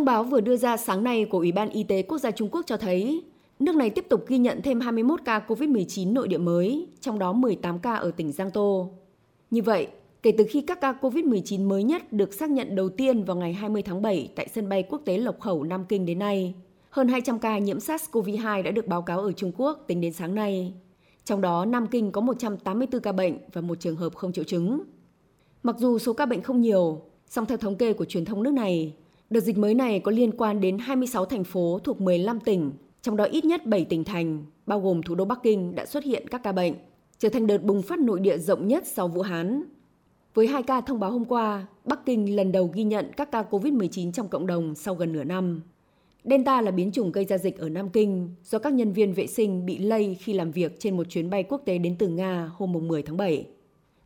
Thông báo vừa đưa ra sáng nay của Ủy ban Y tế Quốc gia Trung Quốc cho thấy, nước này tiếp tục ghi nhận thêm 21 ca COVID-19 nội địa mới, trong đó 18 ca ở tỉnh Giang Tô. Như vậy, kể từ khi các ca COVID-19 mới nhất được xác nhận đầu tiên vào ngày 20 tháng 7 tại sân bay quốc tế Lộc Khẩu, Nam Kinh đến nay, hơn 200 ca nhiễm SARS-CoV-2 đã được báo cáo ở Trung Quốc tính đến sáng nay. Trong đó, Nam Kinh có 184 ca bệnh và một trường hợp không triệu chứng. Mặc dù số ca bệnh không nhiều, song theo thống kê của truyền thông nước này, đợt dịch mới này có liên quan đến 26 thành phố thuộc 15 tỉnh, trong đó ít nhất 7 tỉnh thành, bao gồm thủ đô Bắc Kinh đã xuất hiện các ca bệnh, trở thành đợt bùng phát nội địa rộng nhất sau Vũ Hán. Với hai ca thông báo hôm qua, Bắc Kinh lần đầu ghi nhận các ca COVID-19 trong cộng đồng sau gần nửa năm. Delta là biến chủng gây ra dịch ở Nam Kinh do các nhân viên vệ sinh bị lây khi làm việc trên một chuyến bay quốc tế đến từ Nga hôm 10 tháng 7.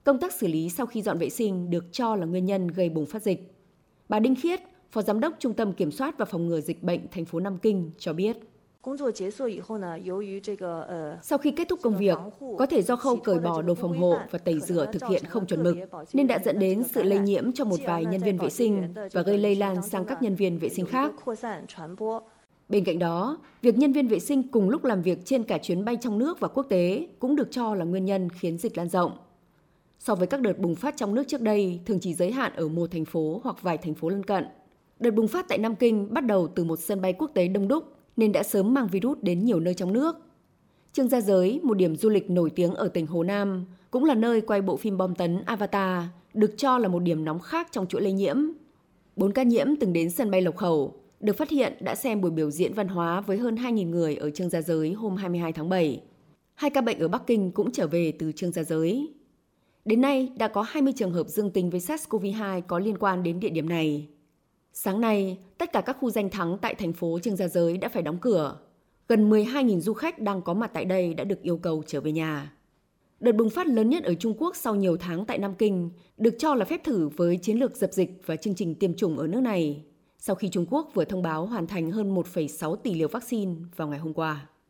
Công tác xử lý sau khi dọn vệ sinh được cho là nguyên nhân gây bùng phát dịch. Bà Đinh Khiết, Phó Giám đốc Trung tâm Kiểm soát và Phòng ngừa Dịch bệnh thành phố Nam Kinh cho biết. Sau khi kết thúc công việc, có thể do khâu cởi bỏ đồ phòng hộ và tẩy rửa thực hiện không chuẩn mực, nên đã dẫn đến sự lây nhiễm cho một vài nhân viên vệ sinh và gây lây lan sang các nhân viên vệ sinh khác. Bên cạnh đó, việc nhân viên vệ sinh cùng lúc làm việc trên cả chuyến bay trong nước và quốc tế cũng được cho là nguyên nhân khiến dịch lan rộng. So với các đợt bùng phát trong nước trước đây thường chỉ giới hạn ở một thành phố hoặc vài thành phố lân cận. Đợt bùng phát tại Nam Kinh bắt đầu từ một sân bay quốc tế đông đúc nên đã sớm mang virus đến nhiều nơi trong nước. Trương Gia Giới, một điểm du lịch nổi tiếng ở tỉnh Hồ Nam, cũng là nơi quay bộ phim bom tấn Avatar, được cho là một điểm nóng khác trong chuỗi lây nhiễm. Bốn ca nhiễm từng đến sân bay Lộc Khẩu, được phát hiện đã xem buổi biểu diễn văn hóa với hơn 2.000 người ở Trương Gia Giới hôm 22 tháng 7. Hai ca bệnh ở Bắc Kinh cũng trở về từ Trương Gia Giới. Đến nay, đã có 20 trường hợp dương tính với SARS-CoV-2 có liên quan đến địa điểm này. Sáng nay, tất cả các khu danh thắng tại thành phố Trương Gia Giới đã phải đóng cửa. Gần 12.000 du khách đang có mặt tại đây đã được yêu cầu trở về nhà. Đợt bùng phát lớn nhất ở Trung Quốc sau nhiều tháng tại Nam Kinh được cho là phép thử với chiến lược dập dịch và chương trình tiêm chủng ở nước này, sau khi Trung Quốc vừa thông báo hoàn thành hơn 1,6 tỷ liều vaccine vào ngày hôm qua.